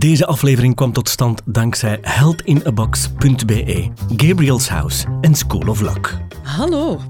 Deze aflevering kwam tot stand dankzij heldinabox.be, Gabriel's House en School of Luck. Hallo,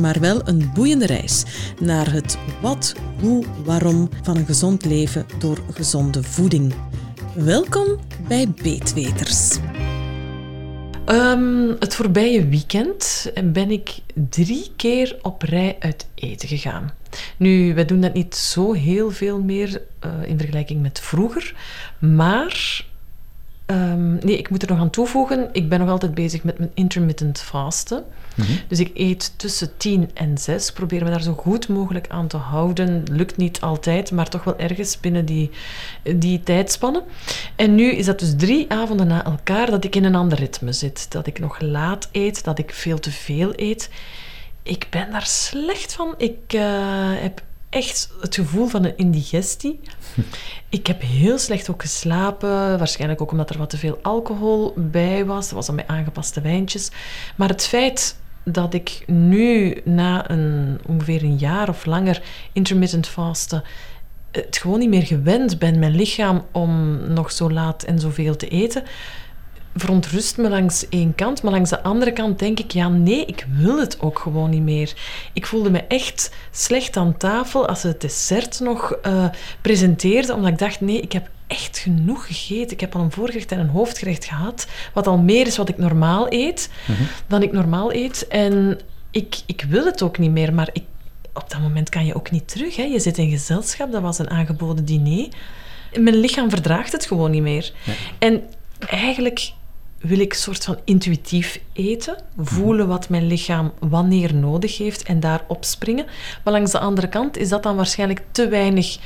maar wel een boeiende reis naar het wat, hoe, waarom van een gezond leven door gezonde voeding. Welkom bij Beetweters. Ehm, het voorbije weekend ben ik drie keer op rij uit eten gegaan. Nu, wij doen dat niet zo heel veel meer uh, in vergelijking met vroeger, maar Ehm, nee, ik moet er nog aan toevoegen. Ik ben nog altijd bezig met mijn intermittent fasten. Mhm. Dus ik eet tussen 10 en 6. Probeer me daar zo goed mogelijk aan te houden. Lukt niet altijd, maar toch wel ergens binnen die, die tijdspannen. En nu is dat dus drie avonden na elkaar dat ik in een ander ritme zit. Dat ik nog laat eet, dat ik veel te veel eet. Ik ben daar slecht van. Ik uh, heb echt het gevoel van een indigestie. Ik heb heel slecht ook geslapen. Waarschijnlijk ook omdat er wat te veel alcohol bij was. Dat was aan mijn aangepaste wijntjes. Maar het feit dat ik nu na een, ongeveer een jaar of langer intermittent vasten het gewoon niet meer gewend ben, mijn lichaam, om nog zo laat en zoveel te eten, verontrust me langs één kant, maar langs de andere kant denk ik, ja nee, ik wil het ook gewoon niet meer. Ik voelde me echt slecht aan tafel als ze het dessert nog uh, presenteerden, omdat ik dacht, nee, ik heb echt genoeg gegeten. Ik heb al een voorgerecht en een hoofdgerecht gehad, wat al meer is wat ik normaal eet, mhm. dan ik normaal eet. En ik, ik wil het ook niet meer, maar ik, op dat moment kan je ook niet terug. Hè. Je zit in gezelschap, dat was een aangeboden diner. Mijn lichaam verdraagt het gewoon niet meer. En eigenlijk wil ik soort van intuïtief eten, voelen wat mijn lichaam wanneer nodig heeft en daarop springen. Maar langs de andere kant is dat dan waarschijnlijk te weinig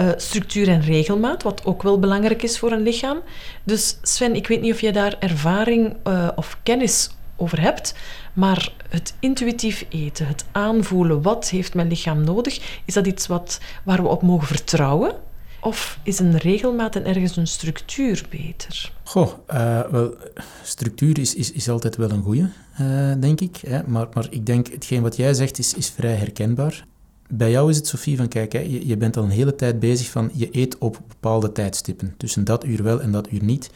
uh, structuur en regelmaat, wat ook wel belangrijk is voor een lichaam. Dus Sven, ik weet niet of je daar ervaring uh, of kennis over hebt, maar het intuïtief eten, het aanvoelen, wat heeft mijn lichaam nodig, is dat iets wat, waar we op mogen vertrouwen? Of is een regelmaat en ergens een structuur beter? Goh, uh, wel, structuur is, is, is altijd wel een goede, uh, denk ik. Hè? Maar, maar ik denk, hetgeen wat jij zegt is, is vrij herkenbaar. Bij jou is het, Sofie, van kijk, je, je bent al een hele tijd bezig van je eet op bepaalde tijdstippen. Tussen dat uur wel en dat uur niet.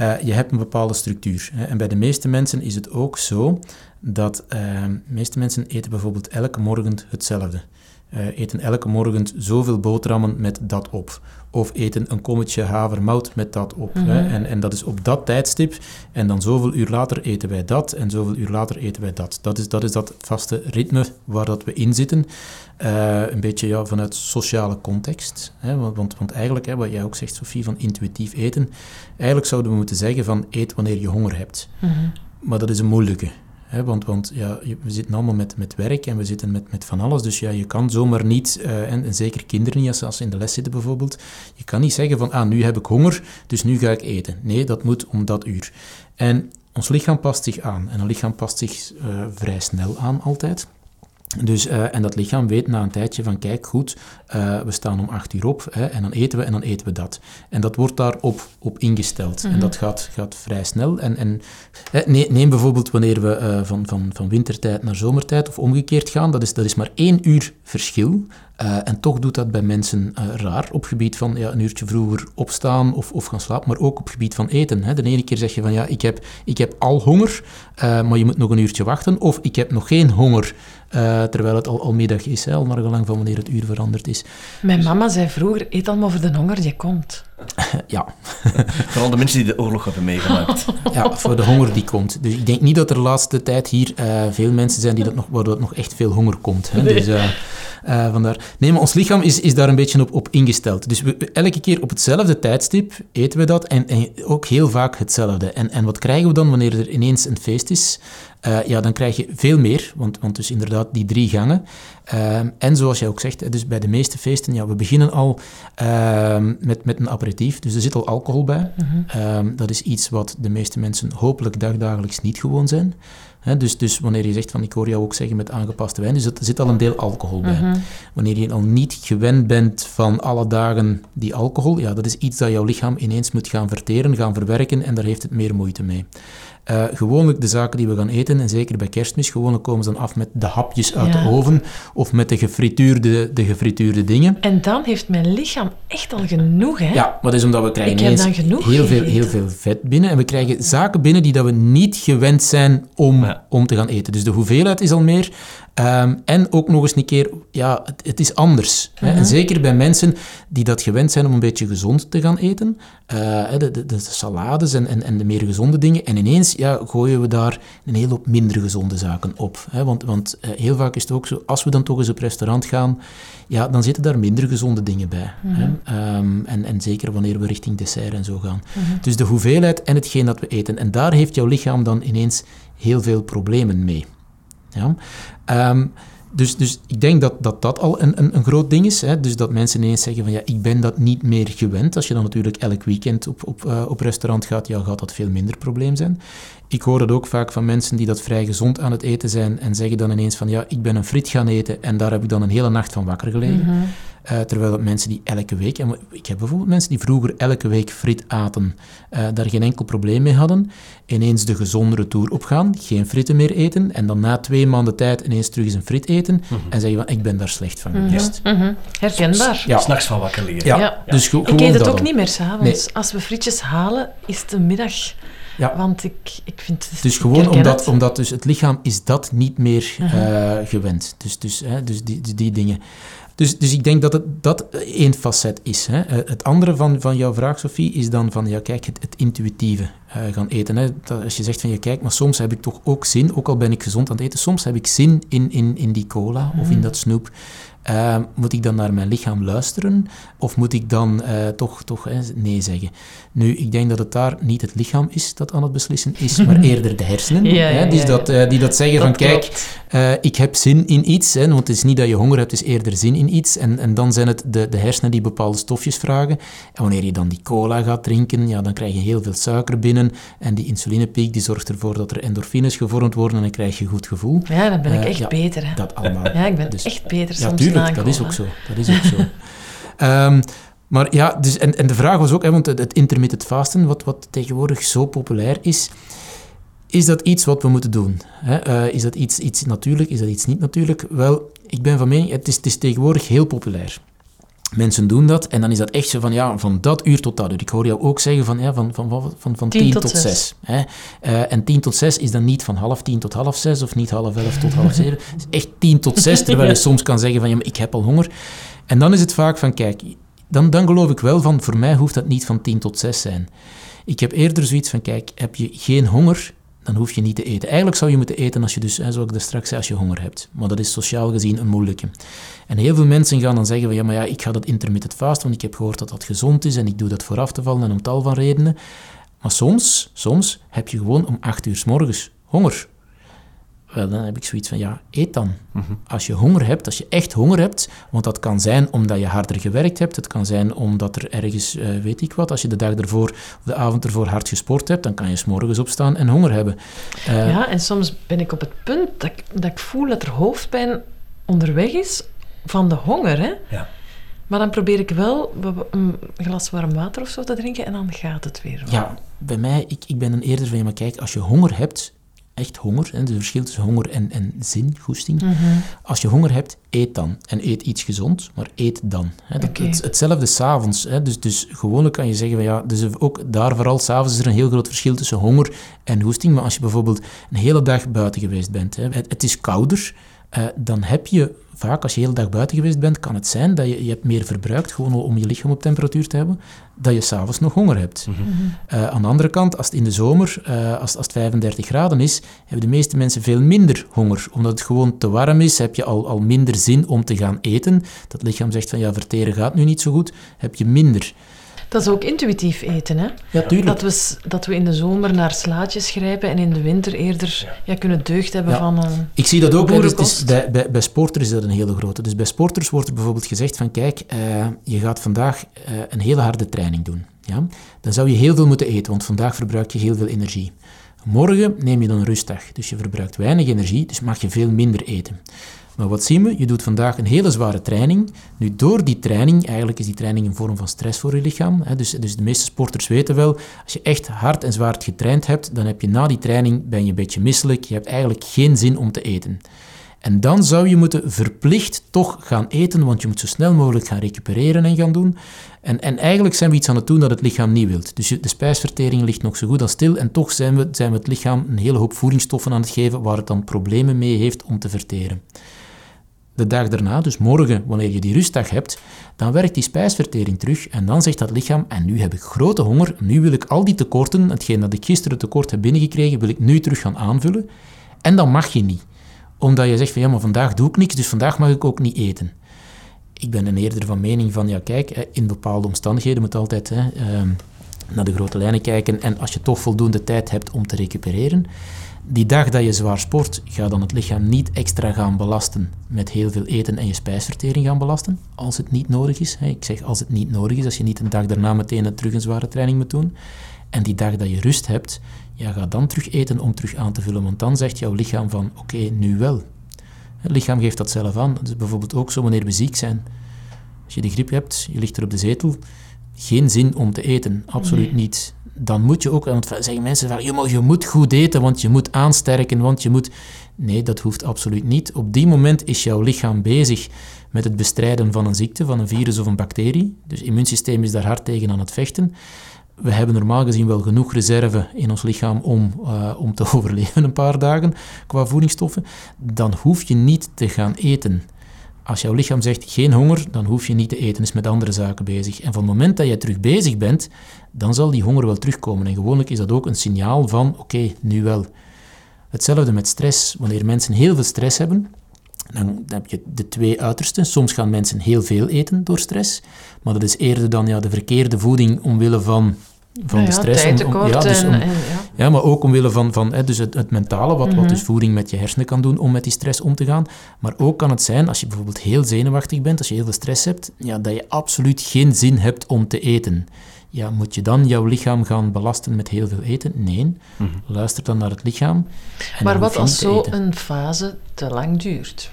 Uh, je hebt een bepaalde structuur. Hè? En bij de meeste mensen is het ook zo dat de meeste mensen eten bijvoorbeeld elke morgen hetzelfde uh, eten elke morgen zoveel boterhammen met dat op. Of eten een kommetje havermout met dat op. hè? Mhm. En, en dat is op dat tijdstip. En dan zoveel uur later eten wij dat. En zoveel uur later eten wij dat. Dat is dat, is dat vaste ritme waar dat we in zitten. Uh, een beetje ja, vanuit sociale context. Hè? Want, want, want eigenlijk, hè, wat jij ook zegt, Sofie, van intuïtief eten. Eigenlijk zouden we moeten zeggen van eet wanneer je honger hebt. Mhm. Maar dat is een moeilijke want want ja, we zitten allemaal met, met werk en we zitten met, met van alles. Dus ja, je kan zomaar niet, uh, en, zeker kinderen niet, als, ze in de les zitten bijvoorbeeld, je kan niet zeggen van, ah, nu heb ik honger, dus nu ga ik eten. Nee, dat moet om dat uur. En ons lichaam past zich aan. En een lichaam past zich uh, vrij snel aan altijd. Dus, uh, en dat lichaam weet na een tijdje van, kijk goed, uh, we staan om acht uur op hè, en dan eten we en dan eten we dat. En dat wordt daarop op ingesteld. En mhm. dat gaat, gaat vrij snel. En, en neem bijvoorbeeld wanneer we uh, van, van, van wintertijd naar zomertijd of omgekeerd gaan, dat is, dat is maar één uur verschil. En toch doet dat bij mensen raar op gebied van ja, een uurtje vroeger opstaan of, of gaan slapen, maar ook op gebied van eten. Hè. De ene keer zeg je van ja, ik heb, ik heb al honger, maar je moet nog een uurtje wachten. Of ik heb nog geen honger, terwijl het al, al middag is, hè, al naar gelang van wanneer het uur veranderd is. Mijn mama zei vroeger, eet allemaal voor de honger die komt. ja. Vooral de mensen die de oorlog hebben meegemaakt. ja, voor de honger die komt. Dus ik denk niet dat er de laatste tijd hier veel mensen zijn die dat nog, waar dat nog echt veel honger komt. Hè. Dus, uh, vandaar. Nee, maar ons lichaam is, is daar een beetje op, op ingesteld. Dus we, elke keer op hetzelfde tijdstip eten we dat en, en ook heel vaak hetzelfde. En, en wat krijgen we dan wanneer er ineens een feest is? uh, ja, dan krijg je veel meer, want, want dus inderdaad die drie gangen. Ehm, en zoals jij ook zegt, dus bij de meeste feesten, ja, we beginnen al ehm, met, met een aperitief, dus er zit al alcohol bij. Mhm. dat is iets wat de meeste mensen hopelijk dagdagelijks niet gewoon zijn dus, dus wanneer je zegt van ik hoor jou ook zeggen met aangepaste wijn, dus er zit al een deel alcohol bij. Mhm. Wanneer je al niet gewend bent van alle dagen die alcohol, ja, dat is iets dat jouw lichaam ineens moet gaan verteren, gaan verwerken en daar heeft het meer moeite mee. Uh, gewoonlijk de zaken die we gaan eten, en zeker bij kerstmis, gewoonlijk komen ze dan af met de hapjes uit de oven of met de gefrituurde, de gefrituurde dingen. En dan heeft mijn lichaam echt al genoeg, hè? Ja, maar dat is omdat we krijgen ineens heel veel, heel veel vet binnen en we krijgen zaken binnen die dat we niet gewend zijn om, om te gaan eten. Dus de hoeveelheid is al meer. Ehm, en ook nog eens een keer, ja, het, het is anders. hè? En mhm. zeker bij mensen die dat gewend zijn om een beetje gezond te gaan eten, uh, de, de, de, salades en, en, en, de meer gezonde dingen, en ineens ja, gooien we daar een hele hoop minder gezonde zaken op. Hè? Want, want uh, heel vaak is het ook zo, als we dan toch eens op restaurant gaan, ja, dan zitten daar minder gezonde dingen bij. hè? Mhm. Ehm, en, en zeker wanneer we richting dessert en zo gaan. Mhm. Dus de hoeveelheid en hetgeen dat we eten. En daar heeft jouw lichaam dan ineens heel veel problemen mee. Ja? Um, dus, dus ik denk dat dat, dat al een, een, een groot ding is. Hè? Dus dat mensen ineens zeggen van ja, ik ben dat niet meer gewend. Als je dan natuurlijk elk weekend op, op, uh, op restaurant gaat, ja, gaat dat veel minder probleem zijn. Ik hoor het ook vaak van mensen die dat vrij gezond aan het eten zijn en zeggen dan ineens van ja, ik ben een friet gaan eten en daar heb ik dan een hele nacht van wakker gelegen. Mm uh, terwijl dat mensen die elke week, en ik heb bijvoorbeeld mensen die vroeger elke week friet aten, uh, daar geen enkel probleem mee hadden, ineens de gezondere tour opgaan, geen fritten meer eten, en dan na twee maanden tijd ineens terug eens een frit eten, mm en zeggen van, ik ben daar slecht van mhm. geweest. Mm -hmm. Herkenbaar. Ja. S'nachts van wakker liggen. Ja. ja. Dus ik eet het ook niet meer s'avonds. Als we frietjes halen, is het een middag. Ja. Want ik, ik vind het... Dus gewoon omdat, het. omdat dus het lichaam is dat niet meer uh, gewend. Dus, dus, hè, dus die, dus die dingen. Dus, dus ik denk dat het, dat één facet is. Hè. Eh, het andere van, van jouw vraag, Sophie, is dan van, ja, kijk, het, het intuïtieve uh, gaan eten. Hè. Dat als je zegt van, ja, kijk, maar soms heb ik toch ook zin, ook al ben ik gezond aan het eten, soms heb ik zin in, in, in die cola of in mhm. dat snoep. Uh, moet ik dan naar mijn lichaam luisteren of moet ik dan uh, toch, toch nee zeggen? Nu, ik denk dat het daar niet het lichaam is dat aan het beslissen is, maar eerder de hersenen. ja, hè, ja, die, dat, uh, die dat zeggen dat van kijk, ik heb zin in iets. Hè, want het is niet dat je honger hebt, het is eerder zin in iets. En, en dan zijn het de, de hersenen die bepaalde stofjes vragen. En wanneer je dan die cola gaat drinken, ja, dan krijg je heel veel suiker binnen. En die insulinepiek die zorgt ervoor dat er endorfines gevormd worden en dan krijg je een goed gevoel. Ja, dan ben ik echt beter. Hè? Dat allemaal. Ja, ik ben dus, echt beter soms dat is ook zo. Dat is ook zo. um, maar ja, dus, en, en de vraag was ook, hè, want het, het intermittent fasten, wat, wat tegenwoordig zo populair is, is dat iets wat we moeten doen? Hè? Uh, is dat iets, iets natuurlijk? Is dat iets niet natuurlijk? Wel, ik ben van mening, het is, het is tegenwoordig heel populair. Mensen doen dat en dan is dat echt zo van, ja, van dat uur tot dat uur. Ik hoor jou ook zeggen van, ja, van, van, van, van, van 10 tot 6. Hè? Uh, en 10 tot 6 is dan niet van half 10 tot half 6 of niet half 11 tot half 7. Het is echt 10 tot 6, terwijl je soms kan zeggen van, ja, maar ik heb al honger. En dan is het vaak van, kijk, dan, dan geloof ik wel van, voor mij hoeft dat niet van 10 tot 6 zijn. Ik heb eerder zoiets van, kijk, heb je geen honger, dan hoef je niet te eten. Eigenlijk zou je moeten eten als je dus, zoals ik daar straks zei, als je honger hebt. Maar dat is sociaal gezien een moeilijke. En heel veel mensen gaan dan zeggen van, ja, maar ja, ik ga dat intermittent fast, want ik heb gehoord dat dat gezond is en ik doe dat voor af te vallen en om tal van redenen. Maar soms, soms heb je gewoon om acht uur s morgens honger. Wel, dan heb ik zoiets van, ja, eet dan. Mhm. Als je honger hebt, als je echt honger hebt, want dat kan zijn omdat je harder gewerkt hebt, het kan zijn omdat er ergens, uh, weet ik wat, als je de dag ervoor of de avond ervoor hard gesport hebt, dan kan je s morgens opstaan en honger hebben. Uh, ja, en soms ben ik op het punt dat ik, dat ik voel dat er hoofdpijn onderweg is van de honger, hè. Ja. Maar dan probeer ik wel een glas warm water of zo te drinken en dan gaat het weer. Ja, bij mij, ik, ik ben een eerder van, maar kijk, als je honger hebt, echt honger, hè, de verschil tussen honger en, en zin, goesting. Mhm. Als je honger hebt, eet dan. En eet iets gezond, maar eet dan. Hè. Dat, het, hetzelfde s'avonds. Dus, dus gewoonlijk kan je zeggen, van, ja, dus ook daar vooral s'avonds is er een heel groot verschil tussen honger en hoesting. Maar als je bijvoorbeeld een hele dag buiten geweest bent, hè, het, het is kouder, uh, dan heb je vaak, als je de hele dag buiten geweest bent, kan het zijn dat je, je hebt meer verbruikt, gewoon om je lichaam op temperatuur te hebben, dat je s'avonds nog honger hebt. Mhm. uh, aan de andere kant, als het in de zomer, uh, als, als het 35 graden is, hebben de meeste mensen veel minder honger. Omdat het gewoon te warm is, heb je al, al minder zin om te gaan eten. Dat lichaam zegt van, ja, verteren gaat nu niet zo goed, heb je minder. Dat is ook intuïtief eten, hè? Ja, tuurlijk. Dat we, dat we in de zomer naar slaatjes grijpen en in de winter eerder ja. kunnen deugd hebben Ja. van een Ik zie dat ook. hè, dus het is, bij, bij, bij sporters is dat een hele grote. Dus bij sporters wordt er bijvoorbeeld gezegd van kijk, eh, je gaat vandaag eh, een hele harde training doen. Ja? Dan zou je heel veel moeten eten, want vandaag verbruik je heel veel energie. Morgen neem je dan een rustdag, dus je verbruikt weinig energie, dus mag je veel minder eten. Maar wat zien we? Je doet vandaag een hele zware training. Nu, door die training, eigenlijk is die training een vorm van stress voor je lichaam. Hè, dus, dus de meeste sporters weten wel, als je echt hard en zwaar getraind hebt, dan heb je na die training, ben je een beetje misselijk, je hebt eigenlijk geen zin om te eten. En dan zou je moeten verplicht toch gaan eten, want je moet zo snel mogelijk gaan recupereren en gaan doen. En, en eigenlijk zijn we iets aan het doen dat het lichaam niet wil. Dus de spijsvertering ligt nog zo goed als stil en toch zijn we, zijn we het lichaam een hele hoop voedingsstoffen aan het geven waar het dan problemen mee heeft om te verteren. De dag daarna, dus morgen, wanneer je die rustdag hebt, dan werkt die spijsvertering terug en dan zegt dat lichaam, en nu heb ik grote honger, nu wil ik al die tekorten, hetgeen dat ik gisteren tekort heb binnengekregen, wil ik nu terug gaan aanvullen. En dan mag je niet. Omdat je zegt van, ja, maar vandaag doe ik niks, dus vandaag mag ik ook niet eten. Ik ben een eerder van mening van, ja kijk, in bepaalde omstandigheden moet altijd hè, ehm, naar de grote lijnen kijken en als je toch voldoende tijd hebt om te recupereren, die dag dat je zwaar sport, ga dan het lichaam niet extra gaan belasten met heel veel eten en je spijsvertering gaan belasten, als het niet nodig is. Ik zeg als het niet nodig is, als je niet een dag daarna meteen een- terug een zware training moet doen. En die dag dat je rust hebt, ja, ga dan terug eten om terug aan te vullen, want dan zegt jouw lichaam van, oké, nu wel. Het lichaam geeft dat zelf aan. Dat is bijvoorbeeld ook zo wanneer we ziek zijn. Als je de griep hebt, je ligt er op de zetel, geen zin om te eten, absoluut niet. Dan moet je ook, want zeggen mensen van, je moet, je moet goed eten, want je moet aansterken, want je moet... Nee, dat hoeft absoluut niet. Op die moment is jouw lichaam bezig met het bestrijden van een ziekte, van een virus of een bacterie. Dus het immuunsysteem is daar hard tegen aan het vechten. We hebben normaal gezien wel genoeg reserve in ons lichaam om, eh, om te overleven een paar dagen qua voedingsstoffen. Dan hoef je niet te gaan eten. Als jouw lichaam zegt geen honger, dan hoef je niet te eten, is met andere zaken bezig. En van het moment dat je terug bezig bent, dan zal die honger wel terugkomen. En gewoonlijk is dat ook een signaal van, oké, nu wel. Hetzelfde met stress. Wanneer mensen heel veel stress hebben, dan heb je de twee uitersten. Soms gaan mensen heel veel eten door stress, maar dat is eerder dan ja, de verkeerde voeding omwille van, van de ja, stress. om- om- ja, dus en, om- en- ja. ja, maar ook omwille van, van hè, dus het, het mentale, wat, Mhm. wat dus voeding met je hersenen kan doen om met die stress om te gaan. Maar ook kan het zijn, als je bijvoorbeeld heel zenuwachtig bent, als je heel veel stress hebt, ja, dat je absoluut geen zin hebt om te eten. Ja, moet je dan jouw lichaam gaan belasten met heel veel eten? Nee. Luister dan naar het lichaam. Maar wat als niet te zo eten. een fase te lang duurt?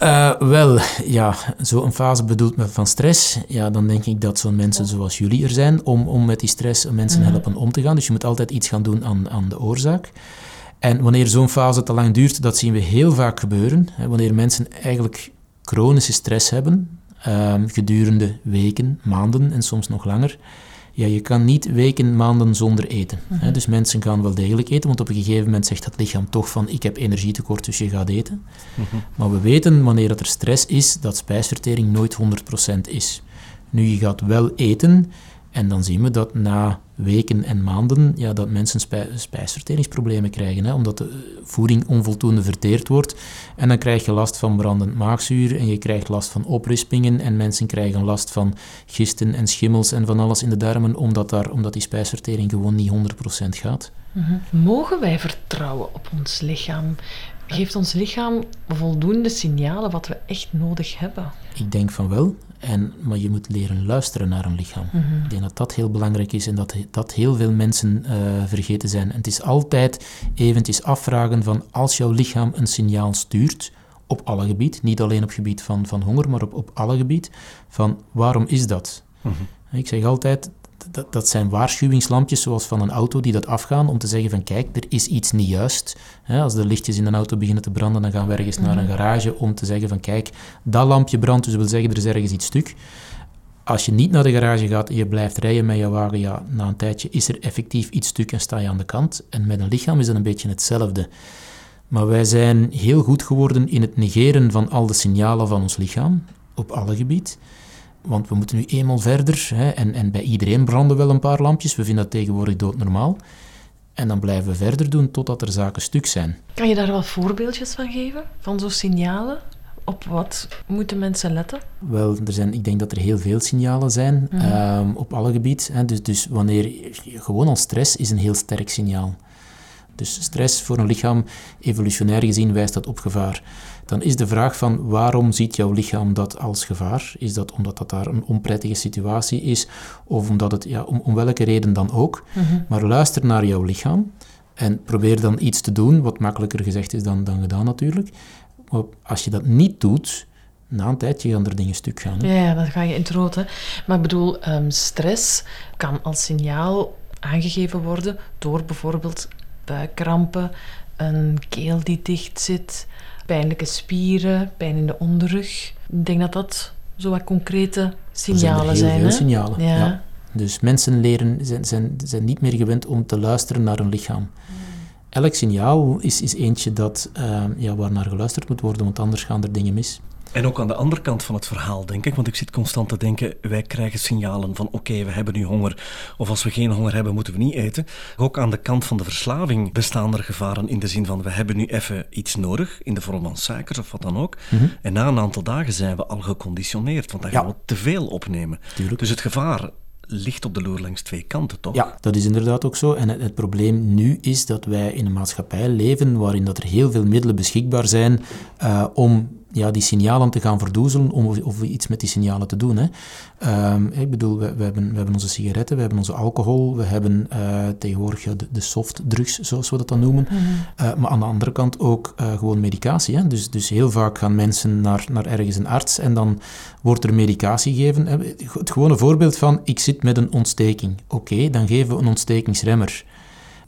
Eh, wel, ja, zo'n fase bedoelt me van stress. Ja, dan denk ik dat zo'n mensen zoals jullie er zijn om, om met die stress mensen Mhm. helpen om te gaan. Dus je moet altijd iets gaan doen aan, aan de oorzaak. En wanneer zo'n fase te lang duurt, dat zien we heel vaak gebeuren. Hè, wanneer mensen eigenlijk chronische stress hebben, ehm, gedurende weken, maanden en soms nog langer. Ja, je kan niet weken, maanden zonder eten. Hè, dus mensen gaan wel degelijk eten, want op een gegeven moment zegt het lichaam toch van ik heb energietekort, dus je gaat eten. Maar we weten wanneer dat er stress is, dat spijsvertering nooit 100% is. Nu, je gaat wel eten en dan zien we dat na weken en maanden ja, dat mensen spij- spijsverteringsproblemen krijgen, hè, omdat de eh, voeding onvoldoende verteerd wordt. En dan krijg je last van brandend maagzuur en je krijgt last van oprispingen en mensen krijgen last van gisten en schimmels en van alles in de darmen, omdat, daar, omdat die spijsvertering gewoon niet 100% gaat. Mhm. Mogen wij vertrouwen op ons lichaam? Geeft ons lichaam voldoende signalen wat we echt nodig hebben? Ik denk van wel, en, maar je moet leren luisteren naar een lichaam. Ik denk dat dat heel belangrijk is en dat, dat heel veel mensen eh, vergeten zijn. En het is altijd eventjes afvragen van als jouw lichaam een signaal stuurt, op alle gebied, niet alleen op gebied van, van honger, maar op, op alle gebied, van waarom is dat? Ik zeg altijd, dat, dat zijn waarschuwingslampjes zoals van een auto die dat afgaan om te zeggen van kijk, er is iets niet juist. Als de lichtjes in een auto beginnen te branden, dan gaan we ergens naar een garage om te zeggen van kijk, dat lampje brandt, dus dat wil zeggen er is ergens iets stuk. Als je niet naar de garage gaat en je blijft rijden met je wagen, ja, na een tijdje is er effectief iets stuk en sta je aan de kant. En met een lichaam is dat een beetje hetzelfde. Maar wij zijn heel goed geworden in het negeren van al de signalen van ons lichaam, op alle gebied. Want we moeten nu eenmaal verder, hè, en, en bij iedereen branden wel een paar lampjes, we vinden dat tegenwoordig doodnormaal. En dan blijven we verder doen totdat er zaken stuk zijn. Kan je daar wel voorbeeldjes van geven? Van zo'n signalen? op wat moeten mensen letten? Wel, er zijn, ik denk dat er heel veel signalen zijn Mhm. ehm, op alle gebieden. Dus, dus wanneer gewoon al stress is een heel sterk signaal. Dus stress voor een lichaam, evolutionair gezien, wijst dat op gevaar. Dan is de vraag van waarom ziet jouw lichaam dat als gevaar? Is dat omdat dat daar een onprettige situatie is, of omdat het, ja, om, om welke reden dan ook? Mhm. Maar luister naar jouw lichaam en probeer dan iets te doen, wat makkelijker gezegd is dan, dan gedaan natuurlijk. Maar als je dat niet doet, na een tijdje gaan er dingen stuk gaan. hè. Ja, ja, dan ga je in het rood. Hè. Maar ik bedoel, ehm, stress kan als signaal aangegeven worden door bijvoorbeeld buikkrampen, een keel die dicht zit, pijnlijke spieren, pijn in de onderrug. Ik denk dat dat zo wat concrete Er signalen er zijn. heel veel signalen. Ja. Ja. Dus mensen leren, zijn, zijn, zijn niet meer gewend om te luisteren naar hun lichaam. Elk signaal is, is eentje dat, eh, ja, waar naar geluisterd moet worden, want anders gaan er dingen mis. En ook aan de andere kant van het verhaal, denk ik. Want ik zit constant te denken, wij krijgen signalen van oké, we hebben nu honger. Of als we geen honger hebben, moeten we niet eten. Ook aan de kant van de verslaving bestaan er gevaren in de zin van we hebben nu even iets nodig, in de vorm van suikers of wat dan ook. En na een aantal dagen zijn we al geconditioneerd, want dan gaan Ja. we te veel opnemen. Tuurlijk. Dus het gevaar ligt op de loer langs twee kanten, toch? Ja, dat is inderdaad ook zo. En het, het probleem nu is dat wij in een maatschappij leven waarin dat er heel veel middelen beschikbaar zijn eh, om ja, die signalen te gaan verdoezelen, om of, iets met die signalen te doen. Hè. Ehm, ik bedoel, we, we, hebben, we hebben onze sigaretten, we hebben onze alcohol, we hebben eh, tegenwoordig ja, de, de softdrugs, zoals we dat dan noemen. Eh, maar aan de andere kant ook eh, gewoon medicatie. Hè. Dus, dus heel vaak gaan mensen naar, naar ergens een arts en dan wordt er medicatie gegeven. Het gewone voorbeeld van, ik zit met een ontsteking. Oké, dan geven we een ontstekingsremmer.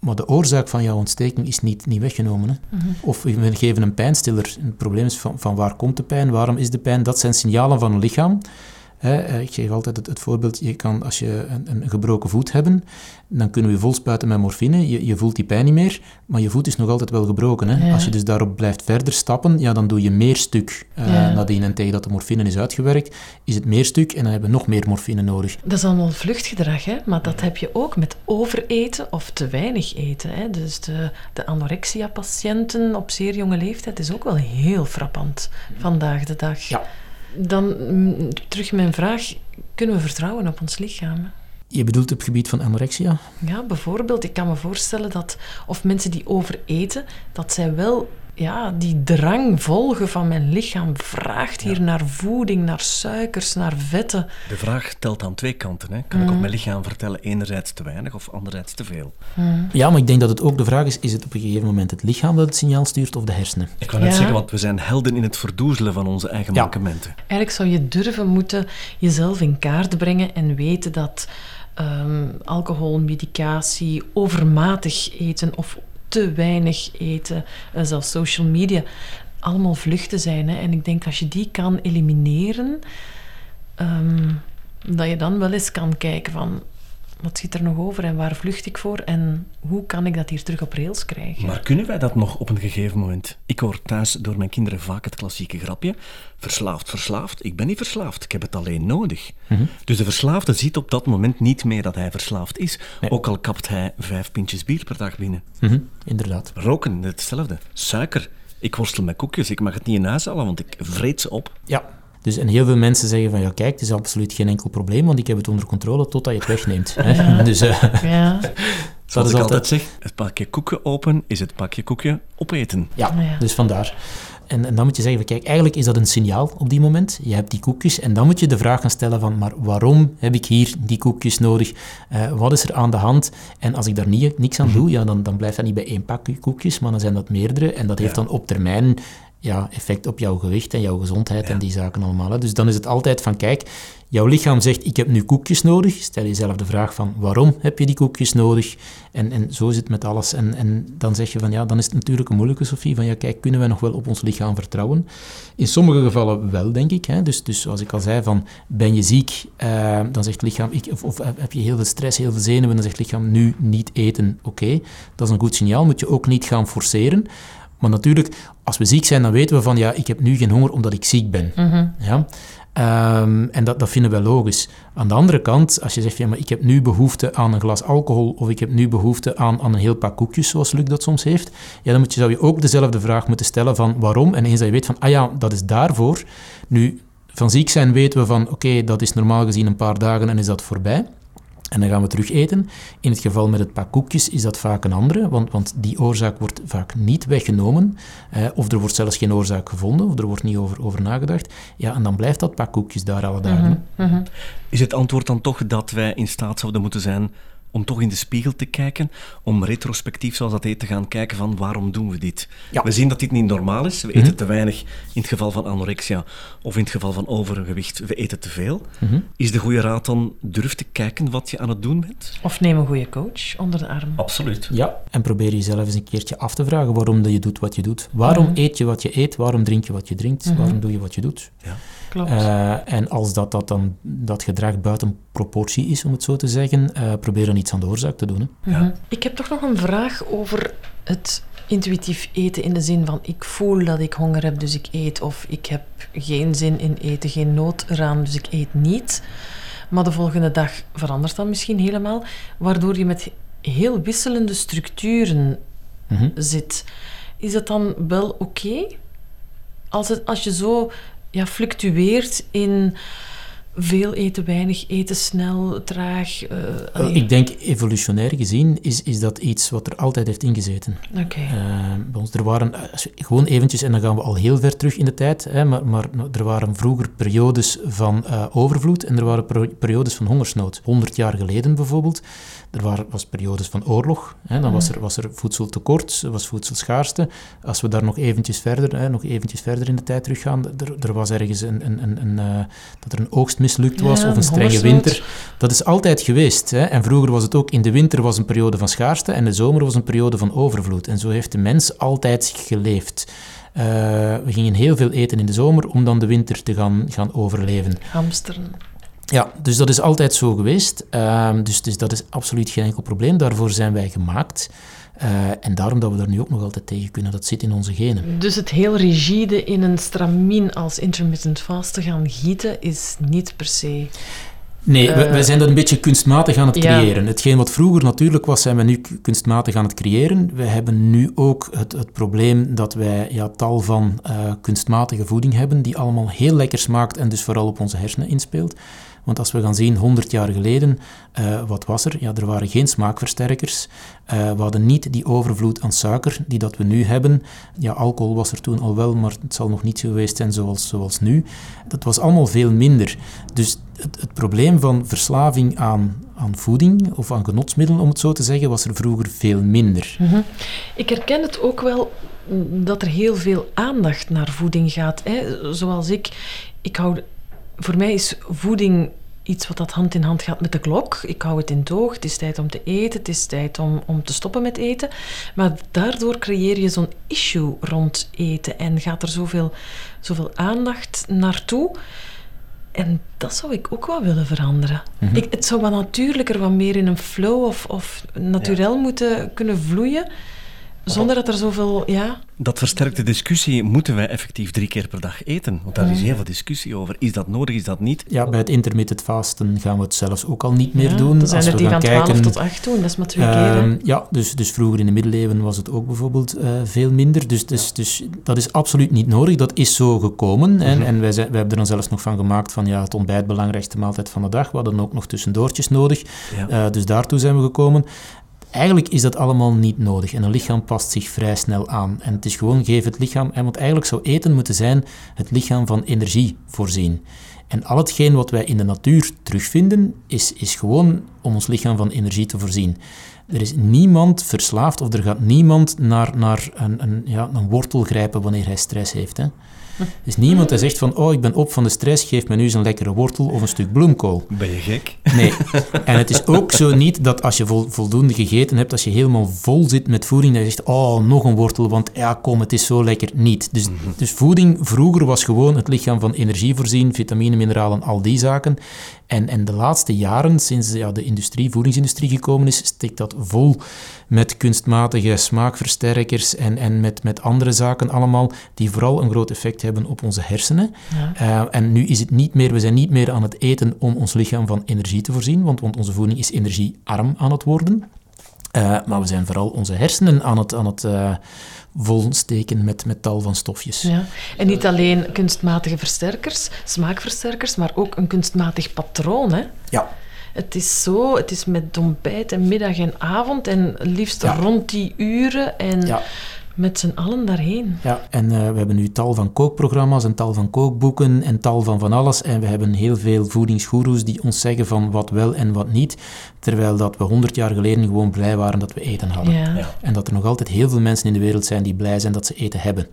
Maar de oorzaak van jouw ontsteking is niet, niet weggenomen. Hè? Of we geven een pijnstiller. Het probleem is van, van waar komt de pijn, waarom is de pijn? Dat zijn signalen van een lichaam. Hè, eh, ik geef altijd het, het voorbeeld, je kan, als je een, een gebroken voet hebben, dan kunnen we je vol spuiten met morfine. Je, je voelt die pijn niet meer, maar je voet is nog altijd wel gebroken. Hè? Ja. Als je dus daarop blijft verder stappen, ja, dan doe je meer stuk. Ja. Nadien en tegen dat de morfine is uitgewerkt, is het meer stuk en dan hebben we nog meer morfine nodig. Dat is allemaal vluchtgedrag, hè? maar dat heb je ook met overeten of te weinig eten. Hè? Dus de, de anorexia-patiënten op zeer jonge leeftijd is ook wel heel frappant vandaag de dag. Ja. Dan mm, terug mijn vraag, kunnen we vertrouwen op ons lichaam? Je bedoelt op het gebied van anorexia? Ja, bijvoorbeeld, ik kan me voorstellen dat, of mensen die overeten, dat zij wel ja, die drang volgen van mijn lichaam vraagt hier naar voeding, naar suikers, naar vetten. De vraag telt aan twee kanten. Hè. Kan ik op mijn lichaam vertellen enerzijds te weinig of anderzijds te veel? Ja, maar ik denk dat het ook de vraag is, is het op een gegeven moment het lichaam dat het signaal stuurt of de hersenen? Ik wou net Ja. zeggen, want we zijn helden in het verdoezelen van onze eigen Ja. mankementen. Eigenlijk zou je durven moeten jezelf in kaart brengen en weten dat ehm, alcohol, medicatie, overmatig eten of te weinig eten, eh, zelfs social media, allemaal vluchten zijn. Hè. En ik denk als je die kan elimineren, ehm, dat je dan wel eens kan kijken van wat zit er nog over en waar vlucht ik voor en hoe kan ik dat hier terug op rails krijgen. Maar kunnen wij dat nog op een gegeven moment? Ik hoor thuis door mijn kinderen vaak het klassieke grapje. Verslaafd, verslaafd. Ik ben niet verslaafd, ik heb het alleen nodig. Dus de verslaafde ziet op dat moment niet meer dat hij verslaafd is. Ook al kapt hij vijf pintjes bier per dag binnen. Mhm, inderdaad. Roken, hetzelfde. Suiker. Ik worstel met koekjes, ik mag het niet in huis halen, want ik vreet ze op. Ja. Dus, en heel veel mensen zeggen van, ja kijk, het is absoluut geen enkel probleem, want ik heb het onder controle totdat je het wegneemt. Hè? Dus eh, Ja, Zoals ik altijd- altijd zeg, het pakje koeken open is het pakje koekje opeten. ja, Ja. dus vandaar. En, en dan moet je zeggen, van, kijk, eigenlijk is dat een signaal op die moment. Je hebt die koekjes en dan moet je de vraag gaan stellen van, maar waarom heb ik hier die koekjes nodig? Eh, wat is er aan de hand? En als ik daar niet, niks aan doe, ja, dan, dan blijft dat niet bij één pakje koekjes, maar dan zijn dat meerdere. En dat heeft Ja. dan op termijn ja, effect op jouw gewicht en jouw gezondheid en die zaken allemaal. Hè. Dus dan is het altijd van, kijk, jouw lichaam zegt, ik heb nu koekjes nodig. Stel jezelf de vraag van, waarom heb je die koekjes nodig? En, en zo zit het met alles. En, en dan zeg je van, ja, dan is het natuurlijk een moeilijke, Sofie, van, ja, kijk, kunnen wij nog wel op ons lichaam vertrouwen? In sommige gevallen wel, denk ik. Hè. Dus, dus zoals ik al zei, van, ben je ziek? Eh, dan zegt het lichaam, ik, of, of heb je heel veel stress, heel veel zenuwen, dan zegt het lichaam, nu niet eten. Oké, dat is een goed signaal, moet je ook niet gaan forceren. Maar natuurlijk, als we ziek zijn, dan weten we van, ja, ik heb nu geen honger omdat ik ziek ben. Ja? Ehm, en dat, dat vinden we logisch. Aan de andere kant, als je zegt, ja, maar ik heb nu behoefte aan een glas alcohol of ik heb nu behoefte aan, aan een heel pak koekjes, zoals Luc dat soms heeft, ja, dan moet je, zou je ook dezelfde vraag moeten stellen van waarom. En eens dat je weet van, ah ja, dat is daarvoor. Nu, van ziek zijn weten we van, oké, dat is normaal gezien een paar dagen en is dat voorbij. En dan gaan we terug eten. In het geval met het pak koekjes is dat vaak een andere, want, want die oorzaak wordt vaak niet weggenomen. Eh, of er wordt zelfs geen oorzaak gevonden, of er wordt niet over, over nagedacht. Ja, en dan blijft dat pak koekjes daar alle dagen. Mhm, mhm. Is het antwoord dan toch dat wij in staat zouden moeten zijn om toch in de spiegel te kijken, om retrospectief, zoals dat heet, te gaan kijken van waarom doen we dit? Ja. We zien dat dit niet normaal is. We eten te weinig in het geval van anorexia of in het geval van overgewicht. We eten te veel. Mhm. Is de goede raad dan durf te kijken wat je aan het doen bent? Of neem een goede coach onder de arm. Absoluut. Ja, en probeer jezelf eens een keertje af te vragen waarom dat je doet wat je doet. Waarom Mhm. eet je wat je eet? Waarom drink je wat je drinkt? Waarom doe je wat je doet? Ja. Klopt. Eh, en als dat, dat dan dat gedrag buiten proportie is, om het zo te zeggen, eh, probeer dan iets aan de oorzaak te doen. Hè. Mhm. Ik heb toch nog een vraag over het intuïtief eten in de zin van ik voel dat ik honger heb, dus ik eet. Of ik heb geen zin in eten, geen nood eraan, dus ik eet niet. Maar de volgende dag verandert dat misschien helemaal, waardoor je met heel wisselende structuren Mhm. zit. Is dat dan wel oké? Als, het, als je zo ja, fluctueert in veel eten, weinig eten, snel, traag. eh, allee. ik denk, evolutionair gezien, is, is dat iets wat er altijd heeft ingezeten. Oké. Eh, bij ons, er waren, eh, gewoon eventjes, en dan gaan we al heel ver terug in de tijd, hè, maar, maar er waren vroeger periodes van eh, overvloed en er waren per- periodes van hongersnood. 100 jaar geleden bijvoorbeeld, er waren, was periodes van oorlog, hè, dan was er, was er voedseltekort, was voedselschaarste. Als we daar nog eventjes verder, hè, nog eventjes verder in de tijd teruggaan, er, er was ergens een, een, een, een, eh, dat er een oogst mislukt was Ja, of een strenge winter. Dat is altijd geweest. Hè? En vroeger was het ook, in de winter was een periode van schaarste en de zomer was een periode van overvloed. En zo heeft de mens altijd geleefd. Eh, we gingen heel veel eten in de zomer om dan de winter te gaan, gaan overleven. Hamsteren. Ja, dus dat is altijd zo geweest. Ehm, dus, dus dat is absoluut geen enkel probleem. Daarvoor zijn wij gemaakt. Eh, en daarom dat we daar nu ook nog altijd tegen kunnen. Dat zit in onze genen. Dus het heel rigide in een stramien als intermittent fast te gaan gieten is niet per se. Nee, wij, Eh, wij zijn dat een beetje kunstmatig aan het ja. creëren. Hetgeen wat vroeger natuurlijk was, zijn we nu kunstmatig aan het creëren. We hebben nu ook het, het probleem dat wij ja, tal van eh, kunstmatige voeding hebben, die allemaal heel lekker smaakt en dus vooral op onze hersenen inspeelt. Want als we gaan zien, 100 jaar geleden, eh, wat was er? Ja, er waren geen smaakversterkers. Eh, we hadden niet die overvloed aan suiker die dat we nu hebben. Ja, alcohol was er toen al wel, maar het zal nog niet zo geweest zijn zoals, zoals nu. Dat was allemaal veel minder. Dus het, het probleem van verslaving aan, aan voeding of aan genotsmiddelen, om het zo te zeggen, was er vroeger veel minder. Mhm. Ik herken het ook wel dat er heel veel aandacht naar voeding gaat. Hè. Zoals ik, ik hou, voor mij is voeding iets wat dat hand in hand gaat met de klok. Ik hou het in toog, het is tijd om te eten, het is tijd om, om te stoppen met eten. Maar daardoor creëer je zo'n issue rond eten en gaat er zoveel, zoveel aandacht naartoe. En dat zou ik ook wel willen veranderen. Mhm. ik, het zou wat natuurlijker, wat meer in een flow of, of naturel moeten kunnen vloeien. Zonder dat er zoveel... Ja, Dat versterkte discussie moeten wij effectief drie keer per dag eten. Want daar is heel veel discussie over. Is dat nodig, is dat niet? Ja, bij het intermittent fasten gaan we het zelfs ook al niet meer ja, doen. Dan zijn Als er we die gaan van 12 kijken, tot 8 doen, dat is maar twee keer. Ehm, ja, dus, dus vroeger in de middeleeuwen was het ook bijvoorbeeld eh, veel minder. Dus, dus, dus dat is absoluut niet nodig. Dat is zo gekomen. En, en wij, zijn, wij hebben er dan zelfs nog van gemaakt van ja, het ontbijt belangrijkste maaltijd van de dag. We hadden ook nog tussendoortjes nodig. Ja. Eh, dus daartoe zijn we gekomen. Eigenlijk is dat allemaal niet nodig en een lichaam past zich vrij snel aan. En het is gewoon, geef het lichaam, want eigenlijk zou eten moeten zijn het lichaam van energie voorzien. En al hetgeen wat wij in de natuur terugvinden, is, is gewoon om ons lichaam van energie te voorzien. Er is niemand verslaafd of er gaat niemand naar, naar een, een, ja, een wortel grijpen wanneer hij stress heeft. Hè. Is niemand die zegt van, oh, ik ben op van de stress, geef me nu eens een lekkere wortel of een stuk bloemkool. Ben je gek? Nee. En het is ook zo niet dat als je vol- voldoende gegeten hebt, als je helemaal vol zit met voeding, dat je zegt, oh, nog een wortel, want ja, kom, het is zo lekker. Niet. Dus, dus voeding vroeger was gewoon het lichaam van energie voorzien, vitamine, mineralen, al die zaken. En, en de laatste jaren, sinds ja, de industrie, voedingsindustrie gekomen is, steekt dat vol met kunstmatige smaakversterkers en, en met, met andere zaken allemaal, die vooral een groot effect hebben op onze hersenen. Ja. Eh, en nu is het niet meer, we zijn niet meer aan het eten om ons lichaam van energie te voorzien, want, want onze voeding is energiearm aan het worden. Eh, maar we zijn vooral onze hersenen aan het, aan het uh, volsteken met, met tal van stofjes. Ja. En niet alleen kunstmatige versterkers, smaakversterkers, maar ook een kunstmatig patroon. Hè? Ja. Het is zo, het is met ontbijt en middag en avond en liefst Ja. rond die uren en Ja. met z'n allen daarheen. Ja, en eh, we hebben nu tal van kookprogramma's en tal van kookboeken en tal van van alles. En we hebben heel veel voedingsgoeroes die ons zeggen van wat wel en wat niet. Terwijl dat we honderd jaar geleden gewoon blij waren dat we eten hadden. Ja. Ja. En dat er nog altijd heel veel mensen in de wereld zijn die blij zijn dat ze eten hebben.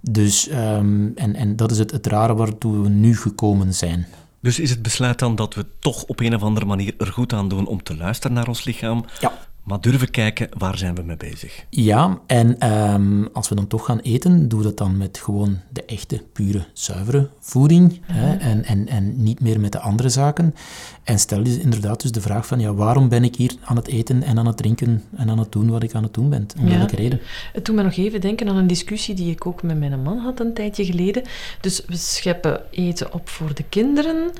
Dus, ehm, en, en dat is het, het rare waartoe we nu gekomen zijn. Dus is het besluit dan dat we toch op een of andere manier er goed aan doen om te luisteren naar ons lichaam, Ja. Maar durven kijken waar zijn we mee bezig? Ja, en ehm, als we dan toch gaan eten, doe dat dan met gewoon de echte, pure, zuivere voeding. Hè, en, en, en niet meer met de andere zaken. En stel je inderdaad dus de vraag van, ja, waarom ben ik hier aan het eten en aan het drinken en aan het doen wat ik aan het doen ben? Om Ja. welke reden? Het doet me nog even denken aan een discussie die ik ook met mijn man had een tijdje geleden. Dus we scheppen eten op voor de kinderen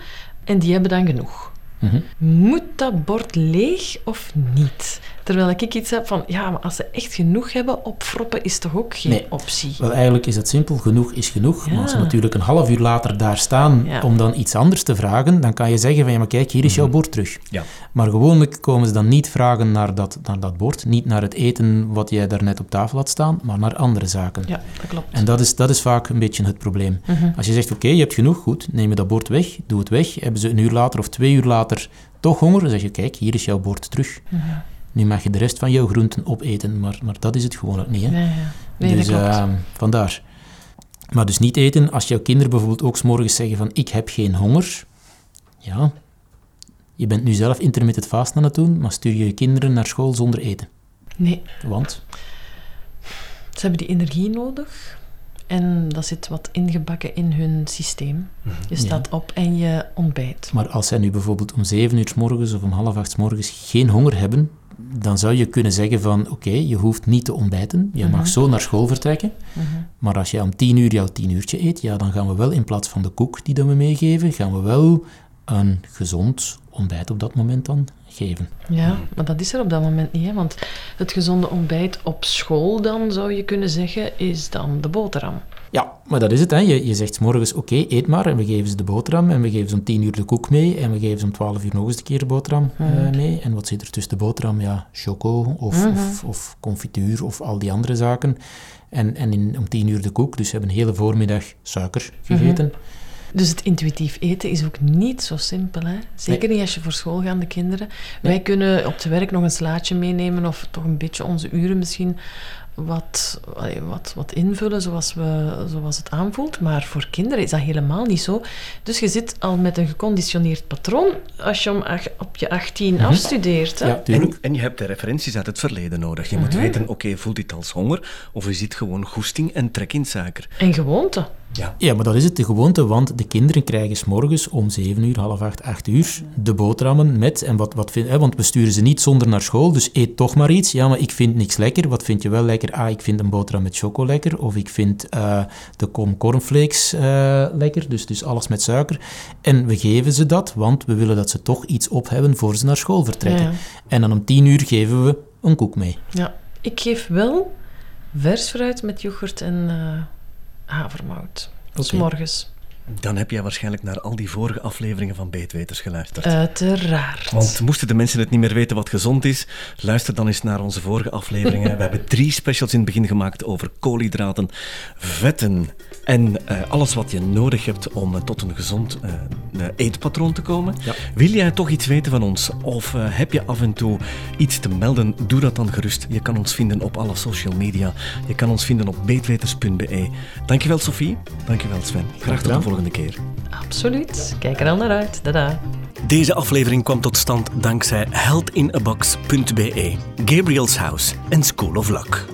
en die hebben dan genoeg. Mhm. Moet dat bord leeg of niet? Terwijl ik iets heb van, ja, maar als ze echt genoeg hebben, opfroppen is toch ook geen Nee. optie? Wel, eigenlijk is het simpel. Genoeg is genoeg. Ja. Maar als ze natuurlijk een half uur later daar staan Ja. om dan iets anders te vragen, dan kan je zeggen van, ja, maar kijk, hier is jouw bord terug. Ja. Maar gewoonlijk komen ze dan niet vragen naar dat, naar dat bord, niet naar het eten wat jij daarnet op tafel had staan, maar naar andere zaken. Ja, dat klopt. En dat is, dat is vaak een beetje het probleem. Als je zegt, oké, je hebt genoeg, goed, neem je dat bord weg, doe het weg. Hebben ze een uur later of twee uur later toch honger, dan zeg je, kijk, hier is jouw bord terug. Nu mag je de rest van jouw groenten opeten, maar, maar dat is het gewoon ook niet. Hè? Ja, ja. Nee, dus dat klopt. ehm, vandaar. Maar dus niet eten als jouw kinderen bijvoorbeeld ook 's morgens zeggen van ik heb geen honger. Ja, je bent nu zelf intermittent fast aan het doen, maar stuur je je kinderen naar school zonder eten. Nee, Want, ze hebben die energie nodig. En dat zit wat ingebakken in hun systeem. Je staat op en je ontbijt. maar als zij nu bijvoorbeeld om 7 uur 's morgens of om half acht 's morgens geen honger hebben, dan zou je kunnen zeggen van oké, je hoeft niet te ontbijten, je mag zo naar school vertrekken. Maar als je om 10 uur jouw 10 uurtje eet, ja, dan gaan we wel in plaats van de koek die dan we meegeven, gaan we wel een gezond ontbijt op dat moment dan geven. Ja, maar dat is er op dat moment niet. Hè? Want het gezonde ontbijt op school dan, zou je kunnen zeggen, is dan de boterham. Ja, maar dat is het. Hè. Je, je zegt 's morgens, oké, eet maar. En we geven ze de boterham. En we geven ze om 10 uur de koek mee. En we geven ze om 12 uur nog eens een keer de boterham eh, mee. En wat zit er tussen de boterham? Ja, choco of, of, of confituur of al die andere zaken. En, en in, om 10 uur de koek. Dus ze hebben een hele voormiddag suiker gegeten. Dus het intuïtief eten is ook niet zo simpel. Hè? Zeker niet als je voor schoolgaande kinderen. Wij kunnen op het werk nog een slaatje meenemen of toch een beetje onze uren misschien wat, wat, wat invullen zoals, we, zoals het aanvoelt. Maar voor kinderen is dat helemaal niet zo. Dus je zit al met een geconditioneerd patroon als je om ach- op je 18 afstudeert. Hè? Ja. En, en je hebt de referenties uit het verleden nodig. Je moet weten, oké, voelt dit als honger? Of je ziet gewoon goesting en trek in suiker? En gewoonte. Ja. Ja, maar dat is het, de gewoonte, want de kinderen krijgen 's morgens om 7 uur, half 8, 8 uur de boterhammen met, en wat, wat vind, hè, want we sturen ze niet zonder naar school, dus eet toch maar iets. Ja, maar ik vind niks lekker. Wat vind je wel lekker? Ah, ik vind een boterham met choco lekker, of ik vind eh, de kom cornflakes eh, lekker, dus, dus alles met suiker. En we geven ze dat, want we willen dat ze toch iets op hebben voor ze naar school vertrekken. Ja. En dan om 10 uur geven we een koek mee. Ja, ik geef wel vers fruit met yoghurt en eh, havermout. S morgens. Dan heb jij waarschijnlijk naar al die vorige afleveringen van Beetweters geluisterd. Uiteraard. Want moesten de mensen het niet meer weten wat gezond is, luister dan eens naar onze vorige afleveringen. We hebben drie specials in het begin gemaakt over koolhydraten, vetten en eh, alles wat je nodig hebt om eh, tot een gezond eh, eetpatroon te komen. Ja. Wil jij toch iets weten van ons? Of heb je af en toe iets te melden? Doe dat dan gerust. Je kan ons vinden op alle social media. Je kan ons vinden op beetweters.be. Dankjewel Sophie. Dankjewel Sven. Graag tot de gedaan. Volgende keer. Absoluut. Kijk er al naar uit. Dada. Deze aflevering kwam tot stand dankzij healthinabox.be, Gabriel's House en School of Luck.